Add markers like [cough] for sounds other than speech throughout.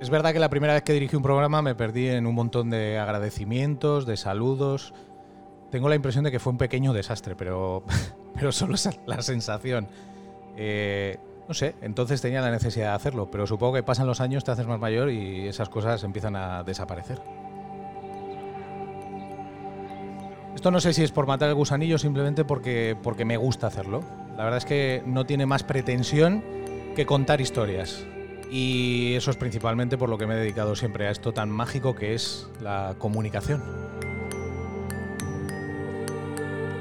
Es verdad que la primera vez que dirigí un programa me perdí en un montón de agradecimientos, de saludos. Tengo la impresión de que fue un pequeño desastre, pero, [laughs] pero solo es la sensación. Eh, no sé, entonces tenía la necesidad de hacerlo, pero supongo que pasan los años, te haces más mayor y esas cosas empiezan a desaparecer. Esto no sé si es por matar el gusanillo simplemente porque, porque me gusta hacerlo. La verdad es que no tiene más pretensión que contar historias. Y eso es principalmente por lo que me he dedicado siempre a esto tan mágico que es la comunicación.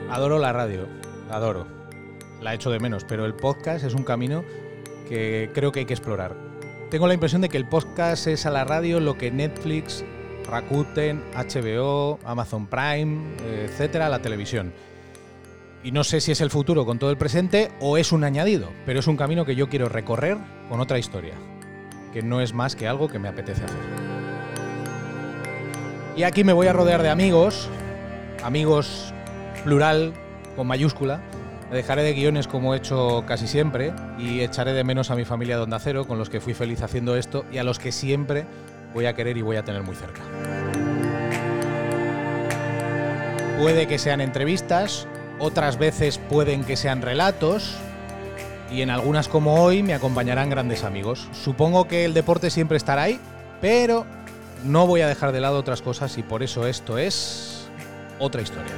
Adoro la radio, la adoro. La echo de menos, pero el podcast es un camino que creo que hay que explorar. Tengo la impresión de que el podcast es a la radio lo que Netflix, Rakuten, HBO, Amazon Prime, etcétera, la televisión. Y no sé si es el futuro con todo el presente o es un añadido, pero es un camino que yo quiero recorrer con otra historia que no es más que algo que me apetece hacer. Y aquí me voy a rodear de amigos, amigos plural con mayúscula. Me dejaré de guiones como he hecho casi siempre y echaré de menos a mi familia de Onda Cero, con los que fui feliz haciendo esto y a los que siempre voy a querer y voy a tener muy cerca. Puede que sean entrevistas, otras veces pueden que sean relatos, y en algunas como hoy me acompañarán grandes amigos. Supongo que el deporte siempre estará ahí, pero no voy a dejar de lado otras cosas y por eso esto es otra historia.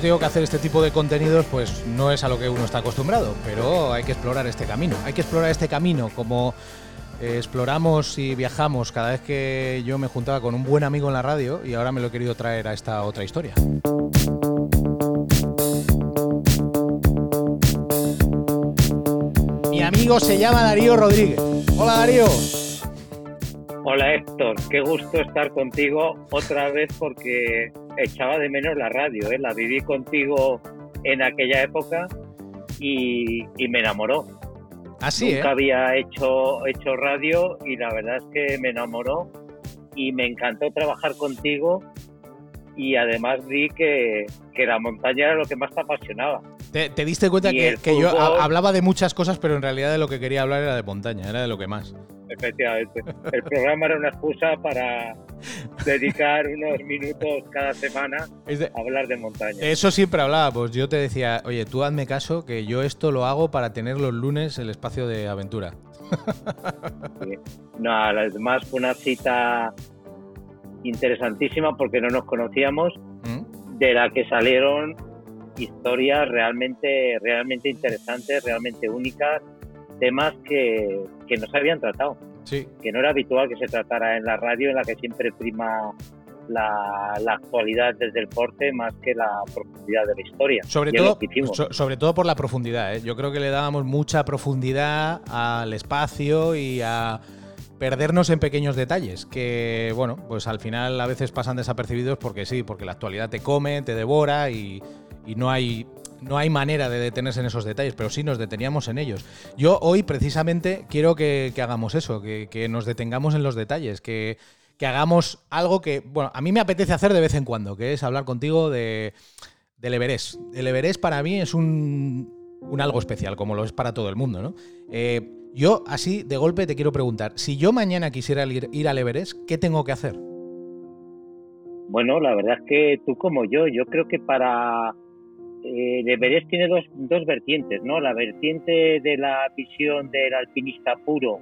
Digo que hacer este tipo de contenidos pues no es a lo que uno está acostumbrado, pero hay que explorar este camino. Hay que explorar este camino como eh, exploramos y viajamos cada vez que yo me juntaba con un buen amigo en la radio y ahora me lo he querido traer a esta otra historia. Mi amigo se llama Darío Rodríguez. Hola Darío. Hola Héctor, qué gusto estar contigo otra vez porque echaba de menos la radio, ¿eh? la viví contigo en aquella época y, me enamoró. Así, ¿eh? Nunca había hecho, hecho radio y la verdad es que me enamoró y me encantó trabajar contigo y además vi que, la montaña era lo que más te apasionaba. ¿Te, diste cuenta que, yo hablaba de muchas cosas, pero en realidad de lo que quería hablar era de montaña, era de lo que más? Efectivamente. El programa era una excusa para dedicar unos minutos cada semana a hablar de montaña. Eso siempre hablábamos. Yo te decía, oye, tú hazme caso que yo esto lo hago para tener los lunes el espacio de aventura. No, además fue una cita interesantísima porque no nos conocíamos, ¿Mm? de la que salieron historias realmente, realmente interesantes, realmente únicas temas que, que no se habían tratado. Sí. Que no era habitual que se tratara en la radio, en la que siempre prima la, actualidad del deporte más que la profundidad de la historia. Sobre, todo, sobre todo por la profundidad. ¿eh? Yo creo que le dábamos mucha profundidad al espacio y a perdernos en pequeños detalles que, bueno, pues al final a veces pasan desapercibidos porque sí, porque la actualidad te come, te devora y, y no hay no hay manera de detenerse en esos detalles, pero sí nos deteníamos en ellos. Yo hoy precisamente quiero que, hagamos eso, que, nos detengamos en los detalles, que, hagamos algo que, bueno, a mí me apetece hacer de vez en cuando, que es hablar contigo de, del Everest. El Everest para mí es un, algo especial, como lo es para todo el mundo, ¿no? Eh, yo así de golpe te quiero preguntar, si yo mañana quisiera ir, ir al Everest, ¿qué tengo que hacer? Bueno, la verdad es que tú como yo, yo creo que para eh, tiene dos, dos vertientes, ¿no? La vertiente de la visión del alpinista puro,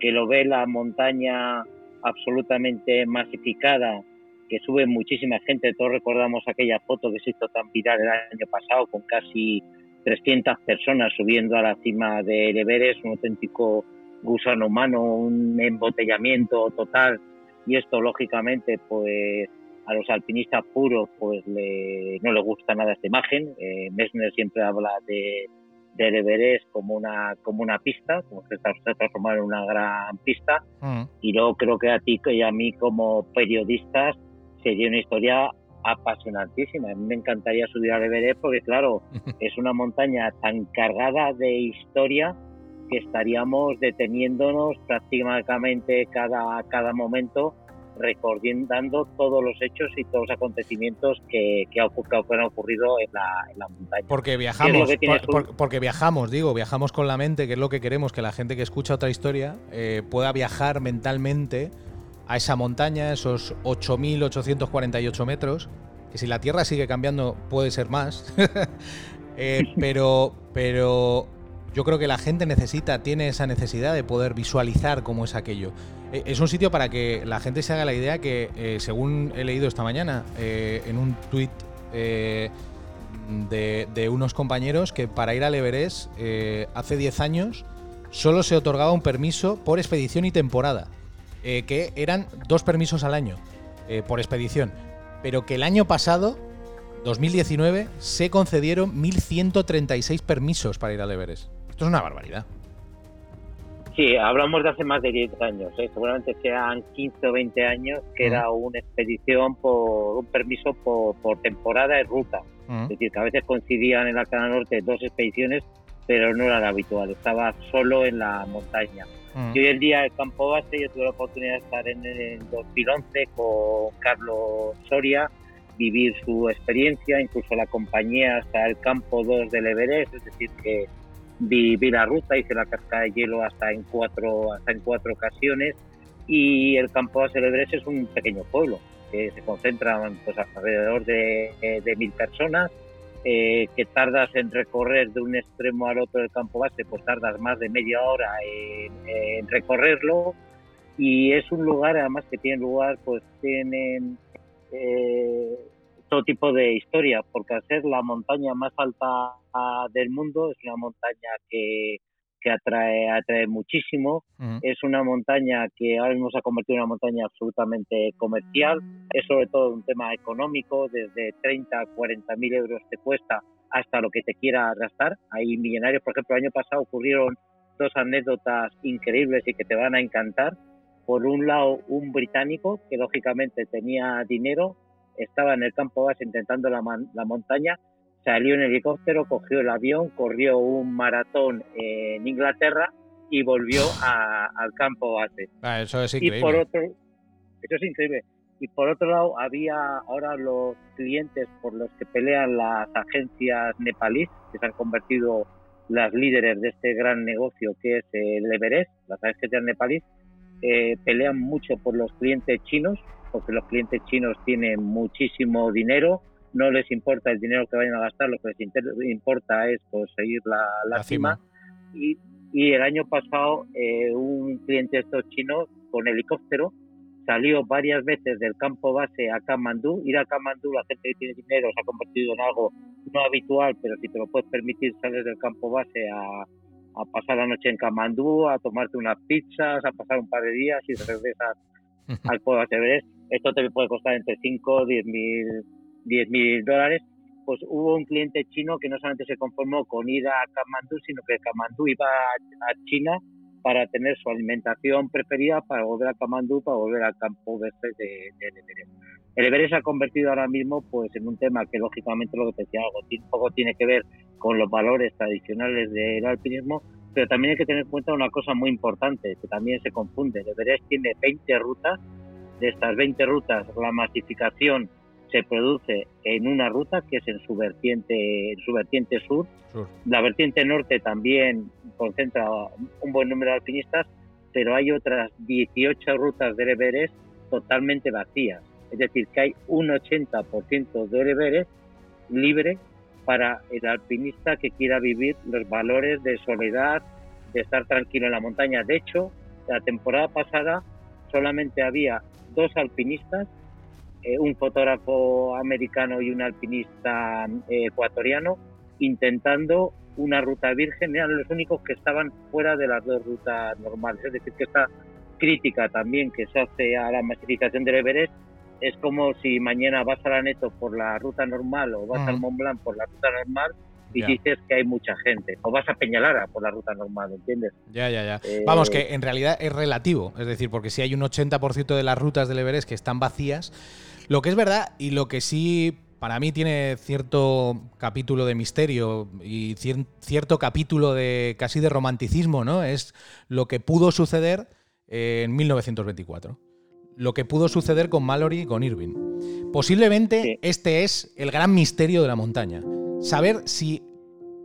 que lo ve la montaña absolutamente masificada, que sube muchísima gente. Todos recordamos aquella foto que se hizo tan viral el año pasado con casi 300 personas subiendo a la cima del Everest, un auténtico gusano humano, un embotellamiento total. Y esto, lógicamente, pues a los alpinistas puros pues no le gusta nada esta imagen. Eh, Messner siempre habla de, del Everest como una, como una pista, como que está transformado en una gran pista. Mm. Y luego creo que a ti y a mí como periodistas sería una historia apasionantísima. A mí me encantaría subir al Everest porque, claro, [laughs] es una montaña tan cargada de historia que estaríamos deteniéndonos prácticamente cada, cada momento recordando todos los hechos y todos los acontecimientos que, que, han ocurrido en la, montaña. Porque viajamos, porque viajamos, digo, viajamos con la mente, que es lo que queremos, que la gente que escucha otra historia eh, pueda viajar mentalmente a esa montaña, esos 8.848 metros, que si la Tierra sigue cambiando puede ser más, [laughs] eh, [laughs] pero, pero yo creo que la gente necesita, tiene esa necesidad de poder visualizar cómo es aquello. Eh, es un sitio para que la gente se haga la idea que, eh, según he leído esta mañana eh, en un tuit de, unos compañeros, que para ir al Everest hace 10 años solo se otorgaba un permiso por expedición y temporada, que eran dos permisos al año por expedición, pero que el año pasado 2019 se concedieron 1.136 permisos para ir al Everest. Esto es una barbaridad. Sí, hablamos de hace más de 10 años, ¿eh? seguramente sean 15 o 20 años, que era una expedición por un permiso por, temporada de ruta. Es decir, que a veces coincidían en la Cana Norte dos expediciones, pero no era lo habitual, estaba solo en la montaña. Y hoy en día el campo base, yo tuve la oportunidad de estar en el 2011 con Carlos Soria, vivir su experiencia, incluso la compañía hasta el campo 2 del Everest, es decir, que vi, la ruta, hice la cascada de hielo hasta en cuatro, hasta en cuatro ocasiones. Y el campo de Celebres es un pequeño pueblo que se concentra pues, alrededor de, de mil personas, eh, que tardas en recorrer de un extremo al otro del campo base, pues tardas más de media hora en, recorrerlo. Y es un lugar además que tiene lugar, pues tienen eh, todo tipo de historia, porque al ser la montaña más alta del mundo, es una montaña que, que atrae, atrae muchísimo, es una montaña que ahora mismo se ha convertido en una montaña absolutamente comercial, es sobre todo un tema económico, desde 30 a 40 mil euros te cuesta hasta lo que te quiera gastar. Hay millonarios, por ejemplo, el año pasado ocurrieron dos anécdotas increíbles y que te van a encantar. Por un lado, un británico que lógicamente tenía dinero, estaba en el campo base intentando la, la montaña, salió en helicóptero, cogió el avión, corrió un maratón en Inglaterra y volvió al campo base. Ah, eso es increíble. Y por otro, eso es increíble. Y por otro lado, había ahora los clientes por los que pelean las agencias nepalíes, que se han convertido las líderes de este gran negocio que es el Everest, las agencias nepalíes, eh, pelean mucho por los clientes chinos porque los clientes chinos tienen muchísimo dinero, no les importa el dinero que vayan a gastar, lo que les importa es conseguir la, cima. Y, el año pasado eh, un cliente estos chinos con helicóptero salió varias veces del campo base a Kamandú. Ir a Kamandú, la gente que tiene dinero se ha convertido en algo no habitual, pero si te lo puedes permitir, sales del campo base a, a pasar la noche en Kamandú, a tomarte unas pizzas, a pasar un par de días y regresas [laughs] al pueblo de esto te puede costar entre 5 o 10 mil dólares, pues hubo un cliente chino que no solamente se conformó con ir a Kamandú, sino que Kamandú iba a, China para tener su alimentación preferida para volver a Kamandú, para volver al campo de, de, de Everest. El Everest se ha convertido ahora mismo pues en un tema que lógicamente lo que te decía algo poco tiene que ver con los valores tradicionales del alpinismo, pero también hay que tener en cuenta una cosa muy importante que también se confunde. El Everest tiene 20 rutas de estas 20 rutas, la masificación se produce en una ruta que es en su vertiente, en su vertiente sur. La vertiente norte también concentra un buen número de alpinistas, pero hay otras 18 rutas del Everest totalmente vacías. Es decir, que hay un 80% del Everest libre para el alpinista que quiera vivir los valores de soledad, de estar tranquilo en la montaña. De hecho, la temporada pasada solamente había dos alpinistas, eh, un fotógrafo americano y un alpinista eh, ecuatoriano, intentando una ruta virgen, eran los únicos que estaban fuera de las dos rutas normales. Es decir, que esta crítica también que se hace a la masificación del Everest es como si mañana vas a la Neto por la ruta normal o vas al Mont Blanc por la ruta normal y dices que hay mucha gente. O vas a Peñalara por la ruta normal, ¿entiendes? Ya, ya, ya. Eh, Vamos, que en realidad es relativo. Es decir, porque si hay un 80% de las rutas del Everest que están vacías, lo que es verdad y lo que sí para mí tiene cierto capítulo de misterio y cierto capítulo de casi de romanticismo, ¿no? Es lo que pudo suceder en 1924. Lo que pudo suceder con Mallory y con Irving. Posiblemente este es el gran misterio de la montaña. Saber si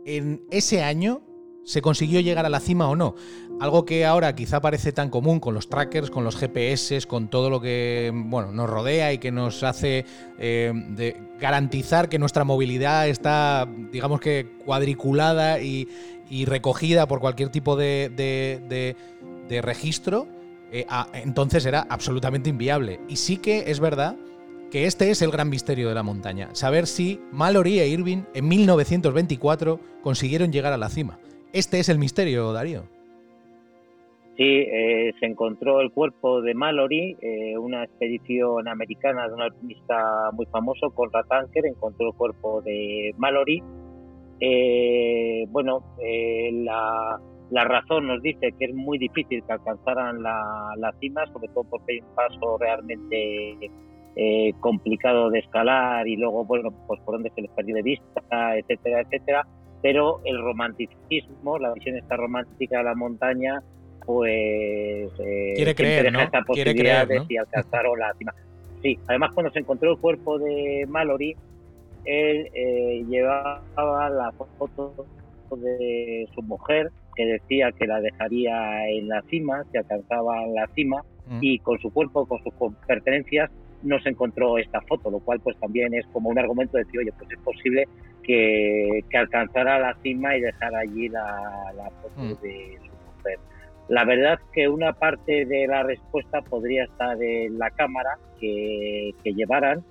en ese año se consiguió llegar a la cima o no. Algo que ahora quizá parece tan común con los trackers, con los GPS, con todo lo que bueno, nos rodea y que nos hace eh, garantizar que nuestra movilidad está, digamos que, cuadriculada y, recogida por cualquier tipo de, registro, eh, entonces era absolutamente inviable. Y sí que es verdad que este es el gran misterio de la montaña, saber si Mallory e Irving en 1924 consiguieron llegar a la cima. Este es el misterio, Darío. Sí, eh, se encontró el cuerpo de Mallory, eh, una expedición americana de un alpinista muy famoso, Conrad Anker, encontró el cuerpo de Mallory. Eh, bueno, la, razón nos dice que es muy difícil que alcanzaran la, la cima, sobre todo porque hay un paso realmente complicado de escalar y luego, bueno, pues por donde se les perdió de vista, etcétera, etcétera pero el romanticismo, la visión esta romántica de la montaña, pues eh, quiere creer, ¿no? esta posibilidad de si alcanzaron la cima. Sí, además cuando se encontró el cuerpo de Mallory, él eh, llevaba la foto de su mujer que decía que la dejaría en la cima, si alcanzaba la cima, mm. y con su cuerpo, con sus pertenencias, no se encontró esta foto, lo cual pues también es como un argumento de decir, oye, pues es posible que, alcanzara la cima y dejara allí la, foto mm. de su mujer. La verdad que una parte de la respuesta podría estar en la cámara que, llevaran,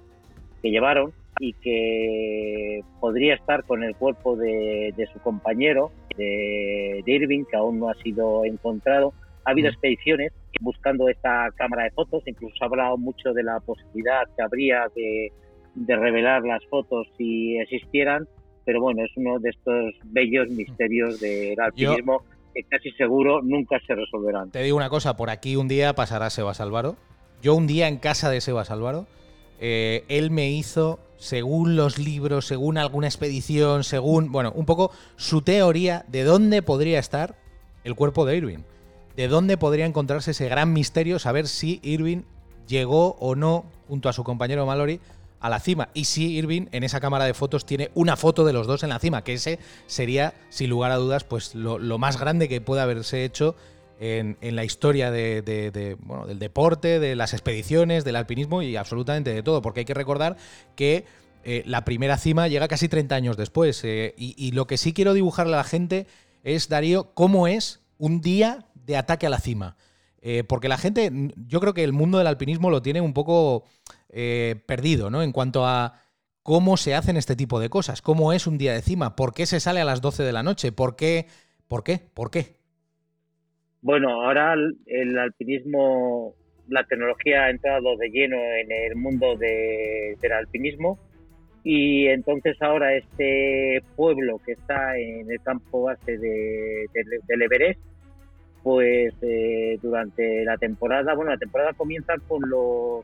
que llevaron y que podría estar con el cuerpo de, su compañero, de, Irving, que aún no ha sido encontrado. Ha habido mm. expediciones buscando esta cámara de fotos, incluso se ha hablado mucho de la posibilidad que habría de, de revelar las fotos si existieran, pero bueno, es uno de estos bellos misterios del alpinismo que casi seguro nunca se resolverán. Te digo una cosa, por aquí un día pasará Sebas Álvaro. Yo un día en casa de Sebas Álvaro, eh, él me hizo, según los libros, según alguna expedición, según, bueno, un poco su teoría de dónde podría estar el cuerpo de Irving. De dónde podría encontrarse ese gran misterio, saber si Irving llegó o no, junto a su compañero Mallory, a la cima. Y si Irving en esa cámara de fotos tiene una foto de los dos en la cima, que ese sería, sin lugar a dudas, pues lo, más grande que puede haberse hecho en, la historia del deporte, de las expediciones, del alpinismo y absolutamente de todo. Porque hay que recordar que eh, la primera cima llega casi 30 años después. Eh, y, lo que sí quiero dibujarle a la gente es, Darío, cómo es un día de ataque a la cima. Eh, porque la gente, yo creo que el mundo del alpinismo lo tiene un poco eh, perdido, ¿no? En cuanto a cómo se hacen este tipo de cosas, cómo es un día de cima, por qué se sale a las 12 de la noche, por qué, por qué, por qué. Bueno, ahora el alpinismo, la tecnología ha entrado de lleno en el mundo del alpinismo y entonces ahora este pueblo que está en el campo base de, del Everest, pues eh, durante la temporada, bueno, la temporada comienza con los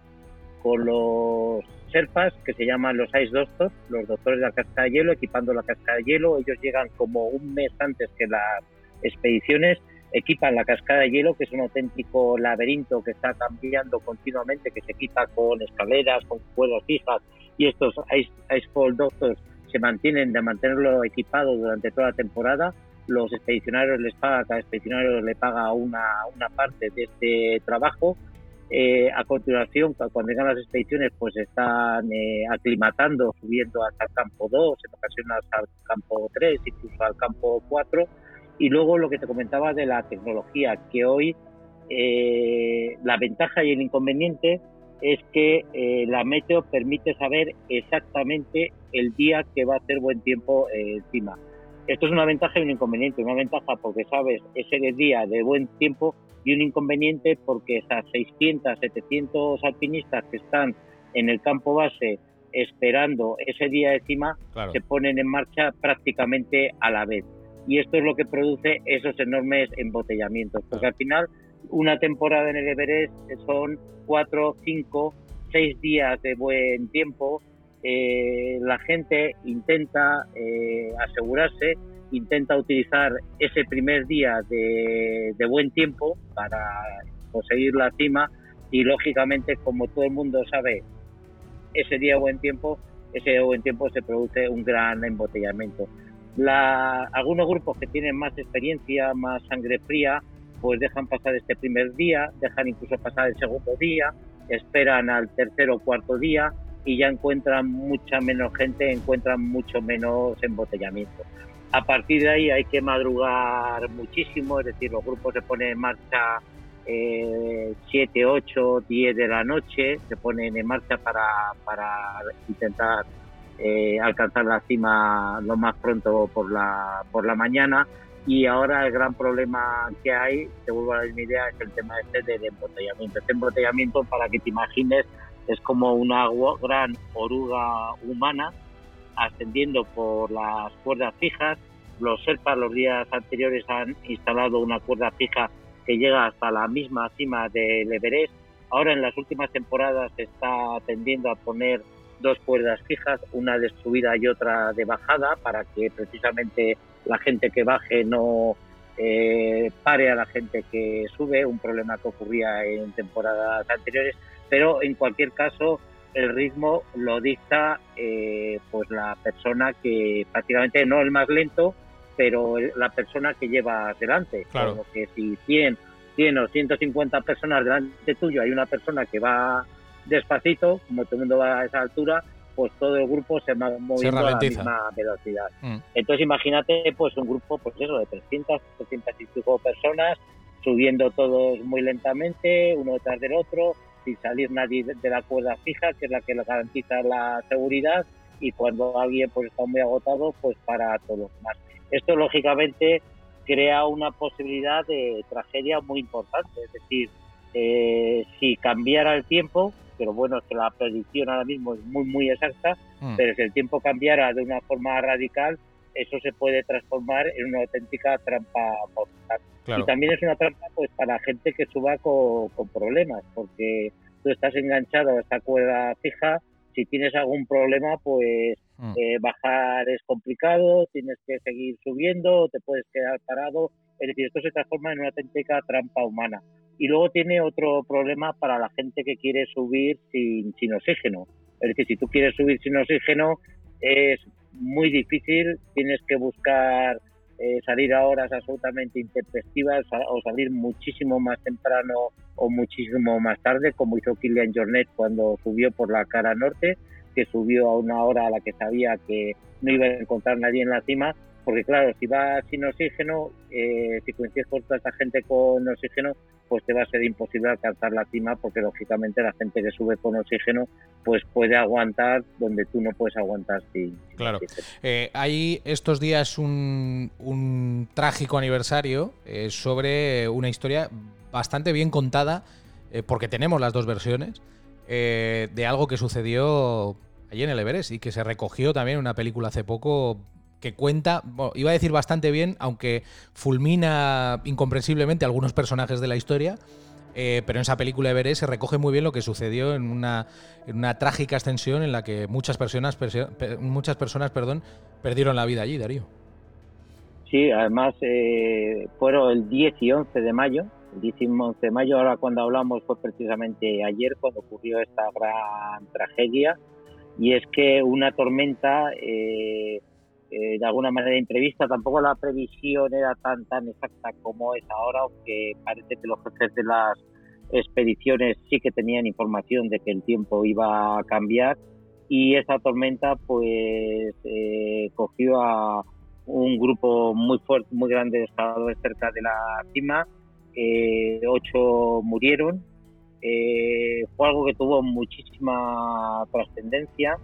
con los Sherpas, que se llaman los Ice Doctors, los doctores de la cascada de hielo, equipando la cascada de hielo. Ellos llegan como un mes antes que las expediciones, equipan la cascada de hielo, que es un auténtico laberinto que está cambiando continuamente, que se equipa con escaleras, con cuerdas fijas, y estos Ice, Icefall Doctors se mantienen de mantenerlo equipado durante toda la temporada. Los expedicionarios les paga, cada expedicionario le paga una, una parte de este trabajo eh, a continuación, cuando llegan las expediciones, pues están eh, aclimatando, subiendo hasta el campo 2, en ocasiones al campo 3, incluso al campo 4. Y luego lo que te comentaba de la tecnología, que hoy eh, la ventaja y el inconveniente es que la meteo permite saber exactamente el día que va a hacer buen tiempo encima. Esto es una ventaja y un inconveniente. Una ventaja porque sabes ese día de buen tiempo y un inconveniente porque esas 600, 700 alpinistas que están en el campo base esperando ese día de cima, se ponen en marcha prácticamente a la vez. Y esto es lo que produce esos enormes embotellamientos, porque al final una temporada en el Everest son cuatro, cinco, seis días de buen tiempo. Eh, la gente intenta eh, asegurarse, intenta utilizar ese primer día de, buen tiempo para conseguir la cima y lógicamente como todo el mundo sabe ese día de buen tiempo ese buen tiempo se produce un gran embotellamiento. La, algunos grupos que tienen más experiencia más sangre fría pues dejan pasar este primer día dejan incluso pasar el segundo día esperan al tercer o cuarto día y ya encuentran mucha menos gente encuentran mucho menos embotellamiento a partir de ahí hay que madrugar muchísimo es decir los grupos se ponen en marcha eh, 7, 8, 10 de la noche, se ponen en marcha para, para intentar eh, alcanzar la cima lo más pronto por la, por la mañana. Y ahora el gran problema que hay, te vuelvo a dar mi idea, es el tema este del embotellamiento. Este embotellamiento, para que te imagines, es como una gran oruga humana ascendiendo por las cuerdas fijas. Los Serpas los días anteriores han instalado una cuerda fija que llega hasta la misma cima del Everest. Ahora en las últimas temporadas se está tendiendo a poner dos cuerdas fijas, una de subida y otra de bajada, para que precisamente la gente que baje no eh, pare a la gente que sube, un problema que ocurría en temporadas anteriores, pero en cualquier caso el ritmo lo dicta eh, pues la persona que prácticamente no el más lento, pero la persona que lleva delante. Claro. que si 100, 100 o 150 personas delante tuyo hay una persona que va despacito, como todo el mundo va a esa altura, pues todo el grupo se va moviendo a la misma velocidad. Mm. Entonces imagínate pues un grupo pues eso de 300, 300 personas subiendo todos muy lentamente, uno detrás del otro, sin salir nadie de la cuerda fija, que es la que le garantiza la seguridad, y cuando alguien pues está muy agotado, pues para todos los demás. Esto lógicamente crea una posibilidad de tragedia muy importante, es decir, eh, si cambiara el tiempo, pero bueno, es que la predicción ahora mismo es muy, muy exacta, mm. pero si el tiempo cambiara de una forma radical, eso se puede transformar en una auténtica trampa mortal. Y también es una trampa pues para gente que suba con, con problemas, porque tú estás enganchado a esta cuerda fija, si tienes algún problema, pues mm. eh, bajar es complicado, tienes que seguir subiendo, te puedes quedar parado. Es decir, esto se transforma en una auténtica trampa humana. Y luego tiene otro problema para la gente que quiere subir sin, sin oxígeno. Es decir, si tú quieres subir sin oxígeno, es muy difícil, tienes que buscar eh, salir a horas absolutamente intempestivas o salir muchísimo más temprano o muchísimo más tarde, como hizo Kilian Jornet cuando subió por la cara norte, que subió a una hora a la que sabía que no iba a encontrar nadie en la cima, porque claro, si vas sin oxígeno, eh, si coincides con toda esta gente con oxígeno, pues te va a ser imposible alcanzar la cima porque lógicamente la gente que sube con oxígeno pues puede aguantar donde tú no puedes aguantar sin, claro. eh, hay estos días un, trágico aniversario eh, sobre una historia bastante bien contada eh, porque tenemos las dos versiones de algo que sucedió allí en el Everest y que se recogió también en una película hace poco que cuenta, iba a decir bastante bien, aunque fulmina incomprensiblemente algunos personajes de la historia. Eh, pero en esa película Everest se recoge muy bien lo que sucedió en una, en una trágica ascensión en la que muchas personas, muchas personas perdón, perdieron la vida allí, Darío. Sí, además eh, fueron el 10 y 11 de mayo. El 10 y 11 de mayo, ahora cuando hablamos fue precisamente ayer cuando ocurrió esta gran tragedia. Y es que una tormenta eh, eh, de alguna manera imprevista. Tampoco la previsión era tan tan exacta como es ahora, aunque parece que los jefes de las expediciones sí que tenían información de que el tiempo iba a cambiar y esa tormenta pues eh, cogió a un grupo muy fuerte, muy grande de escaladores cerca de la cima, eh, ocho murieron, fue algo que tuvo muchísima trascendencia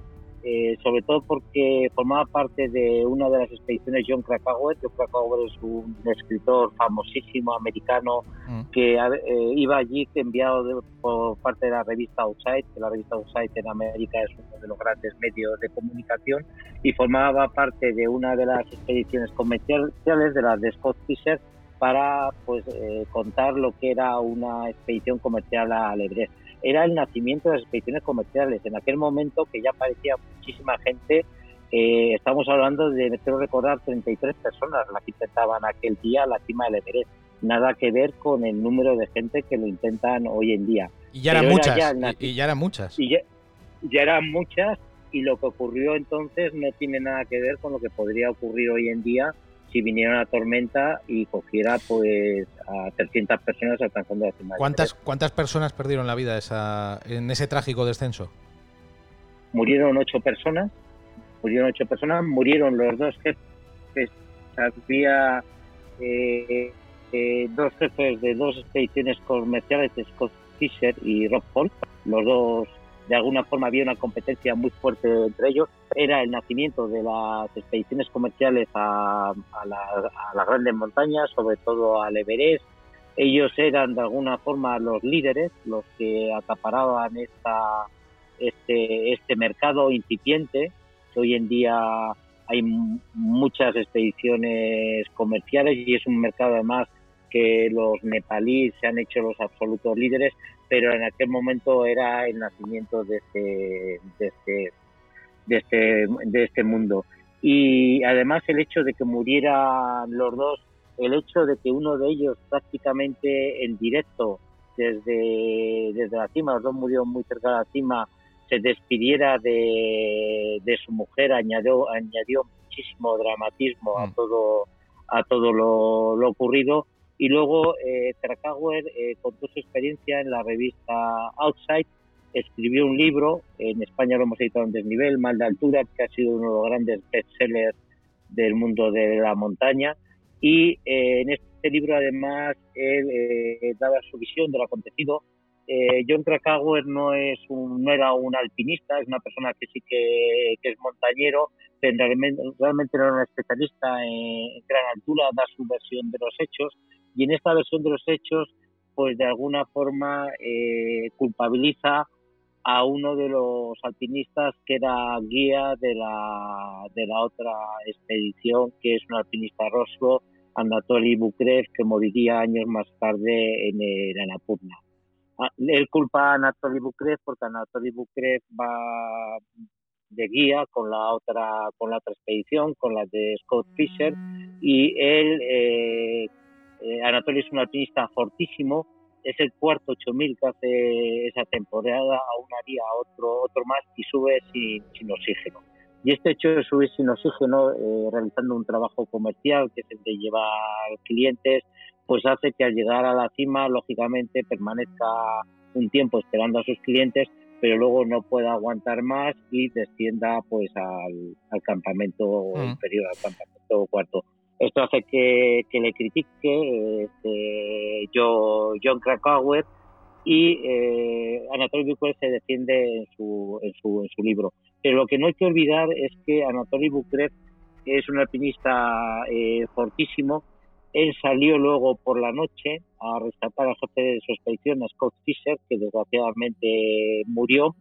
eh, sobre todo porque formaba parte de una de las expediciones John Krakauer. John Krakauer es un escritor famosísimo americano mm. que eh, iba allí enviado por parte de la revista Outside, que la revista Outside en América es uno de los grandes medios de comunicación, y formaba parte de una de las expediciones comerciales de las de Scott Fisher para pues eh, contar lo que era una expedición comercial a Everest era el nacimiento de las expediciones comerciales. En aquel momento que ya parecía muchísima gente, eh, estamos hablando de, quiero recordar, 33 personas las que intentaban aquel día la cima del Everest. Nada que ver con el número de gente que lo intentan hoy en día. Y ya eran muchas. y, ya eran muchas. Y ya, eran muchas y lo que ocurrió entonces no tiene nada que ver con lo que podría ocurrir hoy en día si viniera una tormenta y cogiera pues a 300 personas alcanzando la cima. ¿Cuántas, ¿Cuántas personas perdieron la vida esa, en ese trágico descenso? Murieron ocho personas, murieron ocho personas, murieron los dos jefes, había eh, eh, dos jefes de dos expediciones comerciales, Scott Fisher y Rob Paul, los dos de alguna forma había una competencia muy fuerte entre ellos, era el nacimiento de las expediciones comerciales a, las grandes montañas, sobre todo al Everest. Ellos eran de alguna forma los líderes, los que acaparaban esta, este, este mercado incipiente, hoy en día hay muchas expediciones comerciales y es un mercado además que los nepalíes se han hecho los absolutos líderes, pero en aquel momento era el nacimiento de este, de este, de este, de este mundo. Y además el hecho de que murieran los dos, el hecho de que uno de ellos prácticamente en directo desde, desde la cima, los dos murieron muy cerca de la cima, se despidiera de, de su mujer, añadió, añadió muchísimo dramatismo a mm. todo, a todo lo, lo ocurrido y luego eh, Krakauer eh, contó su experiencia en la revista Outside, escribió un libro, en España lo hemos editado en desnivel, Mal de Altura, que ha sido uno de los grandes bestsellers del mundo de la montaña. Y eh, en este libro, además, él eh, daba su visión del acontecido. John Krakauer no, es un, no era un alpinista, es una persona que sí que, que es montañero, pero realmente, realmente no era un especialista en gran altura, da su versión de los hechos y en esta versión de los hechos, pues de alguna forma eh, culpabiliza a uno de los alpinistas que era guía de la, de la otra expedición, que es un alpinista rosco, Anatoly Bukrev, que moriría años más tarde en el Annapurna. Ah, él culpa a Anatoly Bukrev porque Anatoly Bukrev va de guía con la otra con la otra expedición, con la de Scott Fisher, y él eh, eh, Anatoly es un alpinista fortísimo, es el cuarto 8000 que hace esa temporada, aún haría otro, otro más y sube sin, oxígeno. Y este hecho de subir sin oxígeno, eh, realizando un trabajo comercial, que es el de llevar clientes, pues hace que al llegar a la cima, lógicamente, permanezca un tiempo esperando a sus clientes, pero luego no pueda aguantar más y descienda pues al, campamento mm. inferior, al campamento cuarto. Esto hace que, le critique este, yo, John Krakauer y eh, Anatoly Bukrev se defiende en su, en, su, en su libro. Pero lo que no hay que olvidar es que Anatoly Bukrev es un alpinista eh, fortísimo. Él salió luego por la noche a rescatar al jefe de su expedición, Scott Fisher, que desgraciadamente murió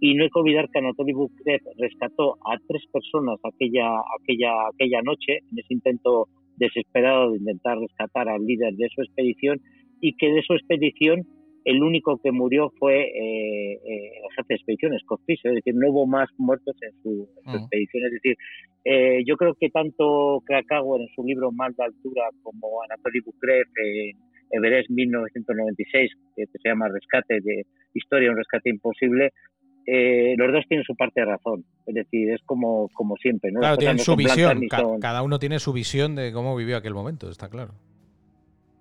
y no hay que olvidar que Anatoly Bukrev rescató a tres personas aquella, aquella, aquella noche en ese intento desesperado de intentar rescatar al líder de su expedición y que de su expedición el único que murió fue eh, eh, el jefe de expedición, Scott Fisher, es decir, no hubo más muertos en su, expedición. Es decir, eh, yo creo que tanto Krakauer en su libro Mal de Altura como Anatoly Bukrev en Everest 1996, que se llama Rescate de Historia, un rescate imposible, eh, los dos tienen su parte de razón. Es decir, es como, como siempre. ¿no? Claro, tienen su visión. Cada uno tiene su visión de cómo vivió aquel momento, está claro.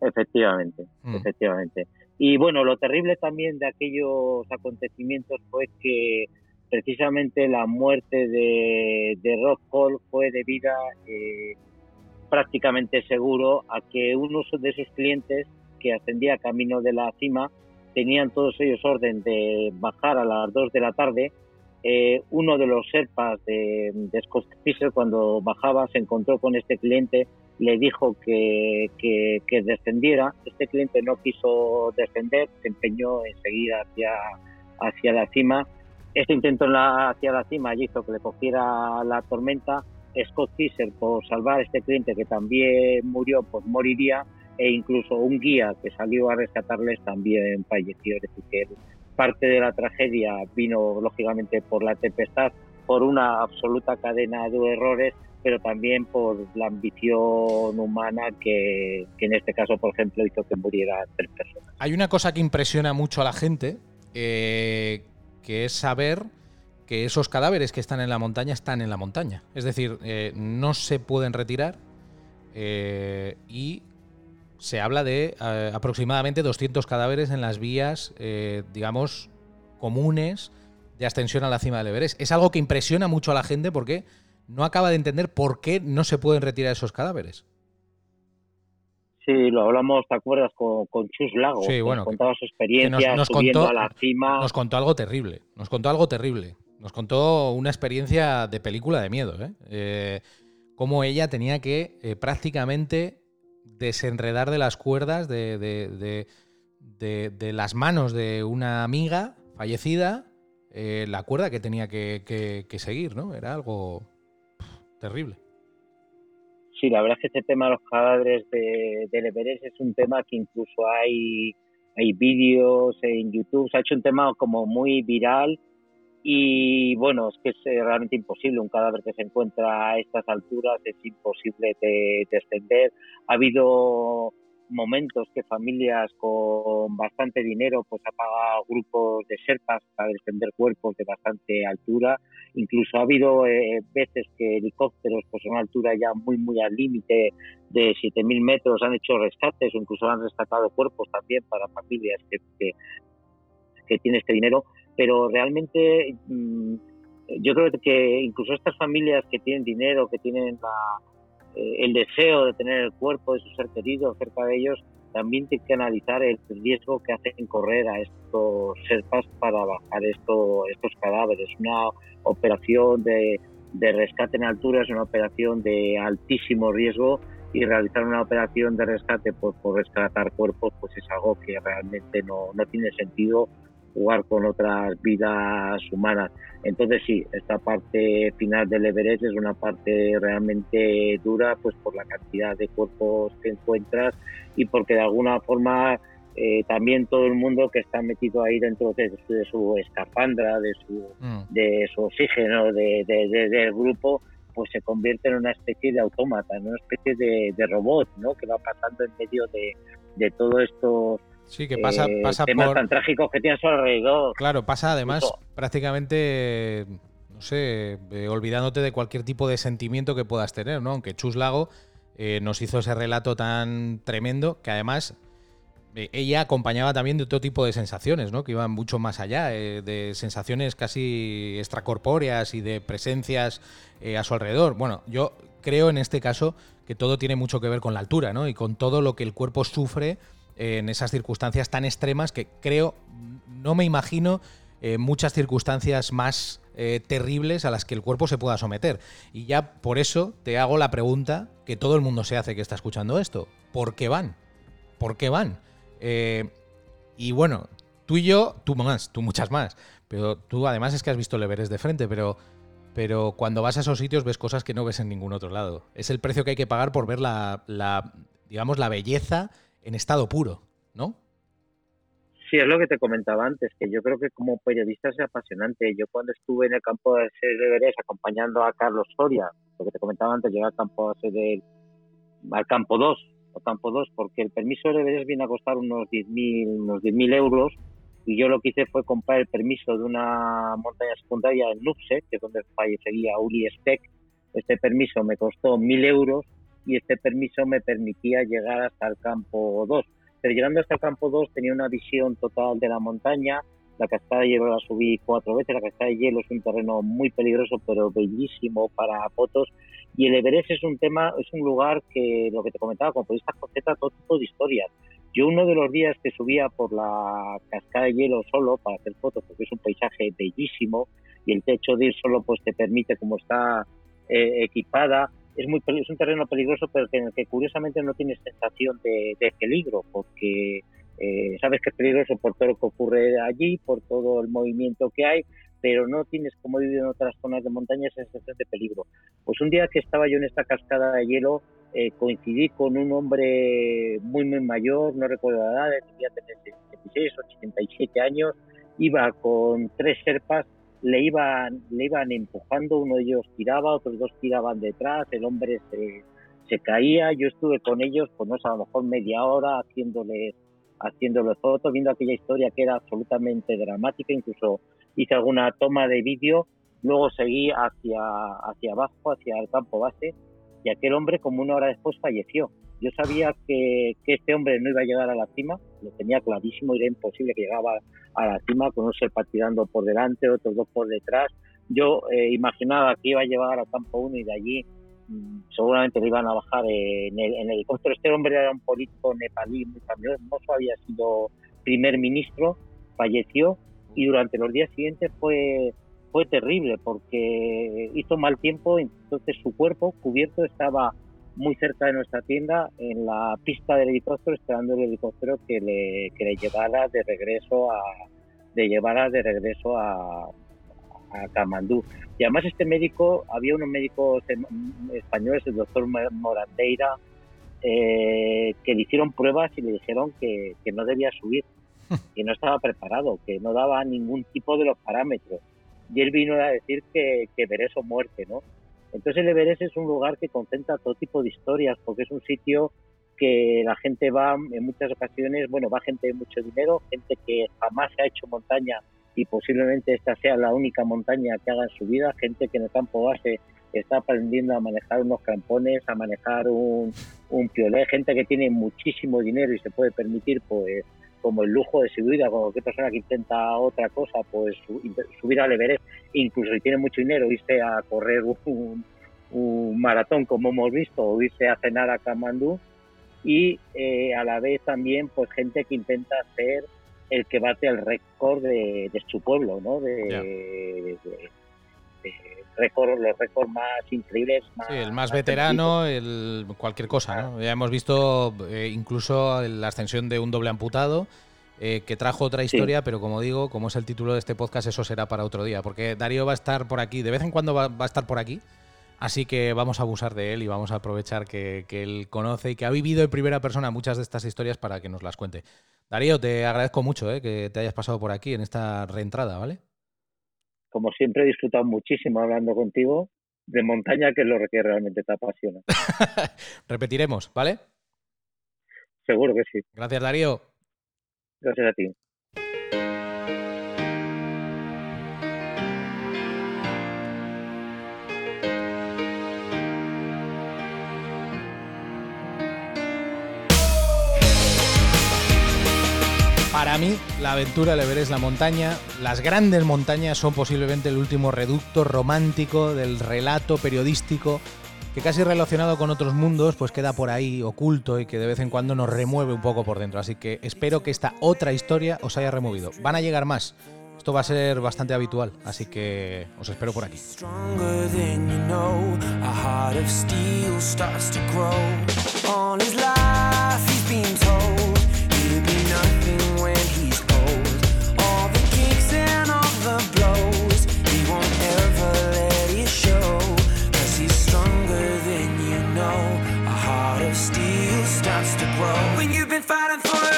Efectivamente, mm. efectivamente. Y bueno, lo terrible también de aquellos acontecimientos fue que precisamente la muerte de, de Rock Hall fue debida eh, prácticamente seguro a que uno de sus clientes que ascendía camino de la cima tenían todos ellos orden de bajar a las 2 de la tarde eh, uno de los serpas de, de Scott Fisher cuando bajaba se encontró con este cliente, le dijo que, que, descendiera, este cliente no quiso descender, se empeñó enseguida hacia, hacia la cima, este intento en la, hacia la cima hizo que le cogiera la tormenta, Scott Fisher por salvar a este cliente que también murió, pues moriría, e incluso un guía que salió a rescatarles también falleció, es decir que parte de la tragedia vino lógicamente por la tempestad, por una absoluta cadena de errores, pero también por la ambición humana que, en este caso, por ejemplo, hizo que muriera tres personas. Hay una cosa que impresiona mucho a la gente, eh, que es saber que esos cadáveres que están en la montaña están en la montaña. Es decir, eh, no se pueden retirar eh, y se habla de eh, aproximadamente 200 cadáveres en las vías, eh, digamos, comunes de ascensión a la cima del Everest. Es algo que impresiona mucho a la gente porque no acaba de entender por qué no se pueden retirar esos cadáveres. Sí, lo hablamos, ¿te acuerdas? Con, Chus Lago. Sí, bueno. Nos contaba su experiencia subiendo a la cima. Nos contó algo terrible. Nos contó algo terrible. Nos contó una experiencia de película de miedo. ¿eh? eh cómo ella tenía que prácticamente desenredar de las cuerdas de, de, las manos de una amiga fallecida eh, la cuerda que tenía que, seguir, ¿no? Era algo terrible. Sí, la verdad es que este tema de los cadáveres de, del Everest es un tema que incluso hay, hay vídeos en YouTube, se ha hecho un tema como muy viral y bueno, es que es eh, realmente imposible, un cadáver que se encuentra a estas alturas es imposible de descender. Ha habido momentos que familias con bastante dinero pues ha pagado grupos de serpas para descender cuerpos de bastante altura. Incluso ha habido eh, veces que helicópteros pues a una altura ya muy muy al límite de 7.000 metros han hecho rescates o incluso han rescatado cuerpos también para familias que, que, que tienen este dinero pero realmente mm, yo creo que incluso estas familias que tienen dinero, que tienen eh, el deseo de tener el cuerpo de su ser querido cerca de ellos, también tienen que analizar el riesgo que hacen correr a estos serpas para bajar esto, estos cadáveres. Una operación de, rescate en altura es una operación de altísimo riesgo y realizar una operación de rescate por, por rescatar cuerpos pues es algo que realmente no, no tiene sentido jugar con otras vidas humanas. Entonces sí, esta parte final del Everest es una parte realmente dura, pues por la cantidad de cuerpos que encuentras y porque de alguna forma eh, también todo el mundo que está metido ahí dentro de, su escafandra, de su, mm. de su oxígeno, de, del grupo, pues se convierte en una especie de autómata, en una especie de, robot, ¿no? Que va pasando en medio de, de todo esto Sí, que pasa, eh, pasa temas tan trágicos que tiene a su alrededor. Claro, pasa además prácticamente, no sé, eh, olvidándote de cualquier tipo de sentimiento que puedas tener, ¿no? Aunque Chus Lago eh, nos hizo ese relato tan tremendo que además ella acompañaba también de otro tipo de sensaciones, ¿no? Que iban mucho más allá, de sensaciones casi extracorpóreas y de presencias a su alrededor. Bueno, yo creo en este caso que todo tiene mucho que ver con la altura, ¿no? Y con todo lo que el cuerpo sufre en esas circunstancias tan extremas que creo, no me imagino eh, muchas circunstancias más eh, terribles a las que el cuerpo se pueda someter. Y ya por eso te hago la pregunta que todo el mundo se hace que está escuchando esto. ¿Por qué van? ¿Por qué van? Eh, y bueno, tú y yo, tú más, tú muchas más. Pero tú además es que has visto el Everest de frente, pero, pero cuando vas a esos sitios ves cosas que no ves en ningún otro lado. Es el precio que hay que pagar por ver la, la digamos, la belleza en estado puro, ¿no? Sí, es lo que te comentaba antes, que yo creo que como periodista es apasionante. Yo cuando estuve en el campo de Everest acompañando a Carlos Soria, lo que te comentaba antes, llegué al campo de, al campo 2, o campo 2, porque el permiso de Everest viene a costar unos 10.000 unos 10 euros y yo lo que hice fue comprar el permiso de una montaña secundaria en Nupse, que es donde fallecería Uli Speck. Este permiso me costó 1.000 euros y este permiso me permitía llegar hasta el campo 2. Pero llegando hasta el campo 2 tenía una visión total de la montaña. La cascada de hielo la subí cuatro veces. La cascada de hielo es un terreno muy peligroso, pero bellísimo para fotos. Y el Everest es un tema, es un lugar que, lo que te comentaba, como periodista, concentra todo tipo de historias. Yo uno de los días que subía por la cascada de hielo solo para hacer fotos, porque es un paisaje bellísimo, y el techo de ir solo pues te permite como está eh, equipada. Es, muy, es un terreno peligroso, pero en el que curiosamente no tienes sensación de, peligro, porque eh, sabes que es peligroso por todo lo que ocurre allí, por todo el movimiento que hay, pero no tienes como vivir en otras zonas de montaña esa sensación de peligro. Pues un día que estaba yo en esta cascada de hielo, eh, coincidí con un hombre muy, muy mayor, no recuerdo la edad, tenía 76 o 87 años, iba con tres serpas, le iban, le iban empujando, uno de ellos tiraba, otros dos tiraban detrás, el hombre se, se caía, yo estuve con ellos, pues no sé, a lo mejor media hora haciéndole, haciéndole fotos, viendo aquella historia que era absolutamente dramática, incluso hice alguna toma de vídeo, luego seguí hacia, hacia abajo, hacia el campo base, y aquel hombre como una hora después falleció. Yo sabía que, este hombre no iba a llegar a la cima, lo tenía clarísimo, era imposible que llegaba a la cima con un serpa tirando por delante, otros dos por detrás. Yo eh, imaginaba que iba a llegar a campo 1 y de allí mm, seguramente le iban a bajar el, en el helicóptero. Este hombre era un político nepalí muy famoso, había sido primer ministro, falleció y durante los días siguientes fue fue terrible porque hizo mal tiempo, entonces su cuerpo cubierto estaba muy cerca de nuestra tienda en la pista del helicóptero esperando el helicóptero que le, que le llevara de regreso a de llevara de regreso a, a Kamandú. Y además este médico, había unos médicos españoles, el doctor Morandeira, eh, que le hicieron pruebas y le dijeron que, que no debía subir, [laughs] que no estaba preparado, que no daba ningún tipo de los parámetros y él vino a decir que, que Everest o muerte, ¿no? Entonces el Everest es un lugar que concentra todo tipo de historias, porque es un sitio que la gente va en muchas ocasiones, bueno, va gente de mucho dinero, gente que jamás se ha hecho montaña y posiblemente esta sea la única montaña que haga en su vida, gente que en el campo base está aprendiendo a manejar unos crampones, a manejar un, un piolé, gente que tiene muchísimo dinero y se puede permitir pues como el lujo de su vida, como cualquier persona que intenta otra cosa, pues subir al Everest, incluso si tiene mucho dinero, irse a correr un, maratón como hemos visto, o irse a cenar a Kamandú, y eh, a la vez también pues gente que intenta ser el que bate el récord de, su pueblo, ¿no? De, récord, los récords más increíbles. sí, el más veterano, el cualquier cosa, ¿no? Ya hemos visto eh, incluso la ascensión de un doble amputado. Eh, que trajo otra historia, pero como digo, como es el título de este podcast, eso será para otro día, porque Darío va a estar por aquí, de vez en cuando va, a estar por aquí, así que vamos a abusar de él y vamos a aprovechar que, que, él conoce y que ha vivido en primera persona muchas de estas historias para que nos las cuente. Darío, te agradezco mucho eh, que te hayas pasado por aquí en esta reentrada, ¿vale? Como siempre, he disfrutado muchísimo hablando contigo de montaña, que es lo que realmente te apasiona. [laughs] Repetiremos, ¿vale? Seguro que sí. Gracias, Darío. Gracias a ti. Para mí, la aventura del Everest, la montaña, las grandes montañas son posiblemente el último reducto romántico del relato periodístico que casi relacionado con otros mundos, pues queda por ahí oculto y que de vez en cuando nos remueve un poco por dentro. Así que espero que esta otra historia os haya removido. Van a llegar más. Esto va a ser bastante habitual, así que os espero por aquí. fighting for it.